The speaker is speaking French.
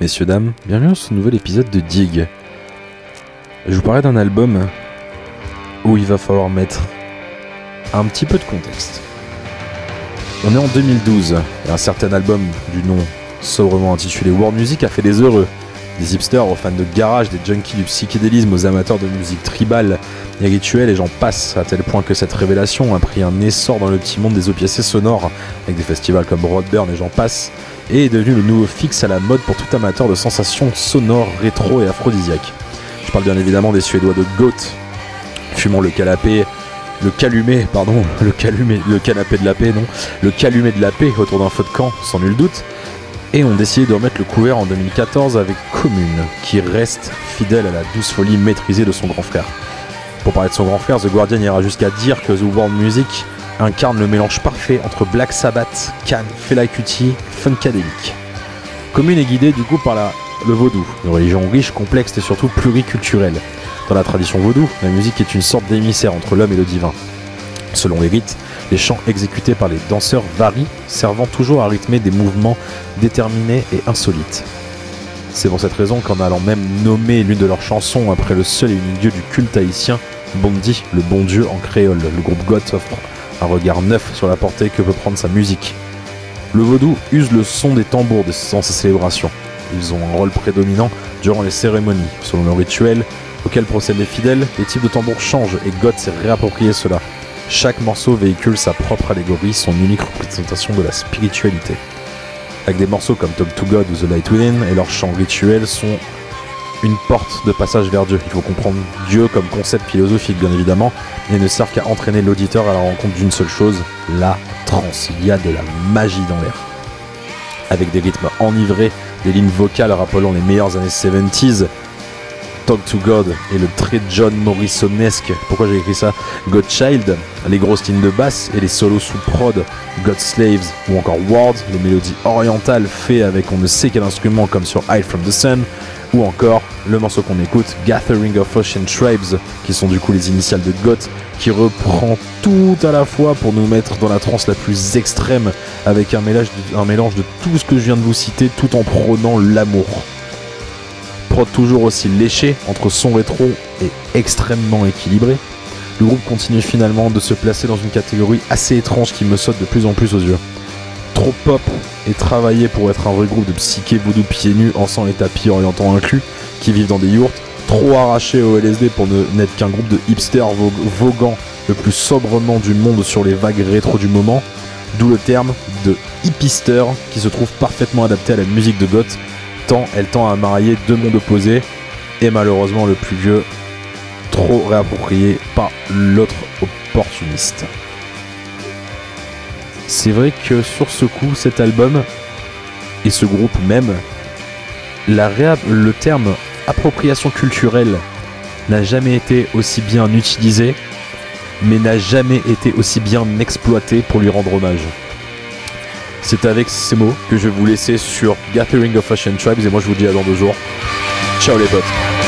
Messieurs, dames, bienvenue dans ce nouvel épisode de Dig. Je vous parlais d'un album où il va falloir mettre un petit peu de contexte. On est en 2012 et un certain album du nom sobrement intitulé World Music a fait des heureux. Des hipsters aux fans de garage, des junkies du psychédélisme aux amateurs de musique tribale et rituelle et j'en passe à tel point que cette révélation a pris un essor dans le petit monde des opiacés sonores avec des festivals comme Broadburn et j'en passe et est devenu le nouveau fixe à la mode pour tout amateur de sensations sonores, rétro et aphrodisiaques. Je parle bien évidemment des Suédois de Goat, fumant le canapé, le calumet, pardon, le calumet, le canapé de la paix, non, le calumet de la paix autour d'un feu de camp, sans nul doute, et ont décidé de remettre le couvert en 2014 avec Commune, qui reste fidèle à la douce folie maîtrisée de son grand frère. Pour parler de son grand frère, The Guardian ira jusqu'à dire que The World Music incarne le mélange parfait entre Black Sabbath, Can, Fela Kuti, Funkadelic. Commune est guidée du coup par la, le vaudou, une religion riche, complexe et surtout pluriculturelle. Dans la tradition vaudou, la musique est une sorte d'émissaire entre l'homme et le divin. Selon les rites, les chants exécutés par les danseurs varient, servant toujours à rythmer des mouvements déterminés et insolites. C'est pour cette raison qu'en allant même nommer l'une de leurs chansons après le seul et unique dieu du culte haïtien, Bondi, le bon dieu en créole, le groupe Goth offre un regard neuf sur la portée que peut prendre sa musique. Le vaudou use le son des tambours dans ses célébrations. Ils ont un rôle prédominant durant les cérémonies. Selon le rituel auquel procèdent les fidèles, les types de tambours changent et Goth s'est réapproprié cela. Chaque morceau véhicule sa propre allégorie, son unique représentation de la spiritualité. Avec des morceaux comme Talk to God ou The Light Within et leurs chants rituels sont une porte de passage vers Dieu. Il faut comprendre Dieu comme concept philosophique, bien évidemment, et ne servent qu'à entraîner l'auditeur à la rencontre d'une seule chose, la trance. Il y a de la magie dans l'air. Avec des rythmes enivrés, des lignes vocales rappelant les meilleures années 70s, Talk to God et le très John Morrisonesque, pourquoi j'ai écrit ça? Godchild, les grosses lignes de basse et les solos sous prod, God Slaves ou encore Words, les mélodies orientales faites avec on ne sait quel instrument comme sur Hide from the Sun, ou encore le morceau qu'on écoute, Gathering of Ocean Tribes, qui sont du coup les initiales de Goth, qui reprend tout à la fois pour nous mettre dans la transe la plus extrême, avec un mélange, de, un mélange de tout ce que je viens de vous citer, tout en prônant l'amour. Toujours aussi léché, entre son rétro et extrêmement équilibré, le groupe continue finalement de se placer dans une catégorie assez étrange qui me saute de plus en plus aux yeux. Trop pop et travaillé pour être un vrai groupe de psyché voodoo pieds nus, en sang et tapis orientants inclus, qui vivent dans des yurts, trop arrachés au LSD pour n'être qu'un groupe de hipsters vo voguant le plus sobrement du monde sur les vagues rétro du moment, d'où le terme de hippister qui se trouve parfaitement adapté à la musique de Goth, elle tend à marier deux mondes opposés, et malheureusement le plus vieux, trop réapproprié par l'autre opportuniste. C'est vrai que sur ce coup, cet album et ce groupe même, la le terme appropriation culturelle n'a jamais été aussi bien utilisé, mais n'a jamais été aussi bien exploité pour lui rendre hommage. C'est avec ces mots que je vais vous laisser sur Gathering of Ocean Tribes et moi je vous dis à dans deux jours. Ciao les potes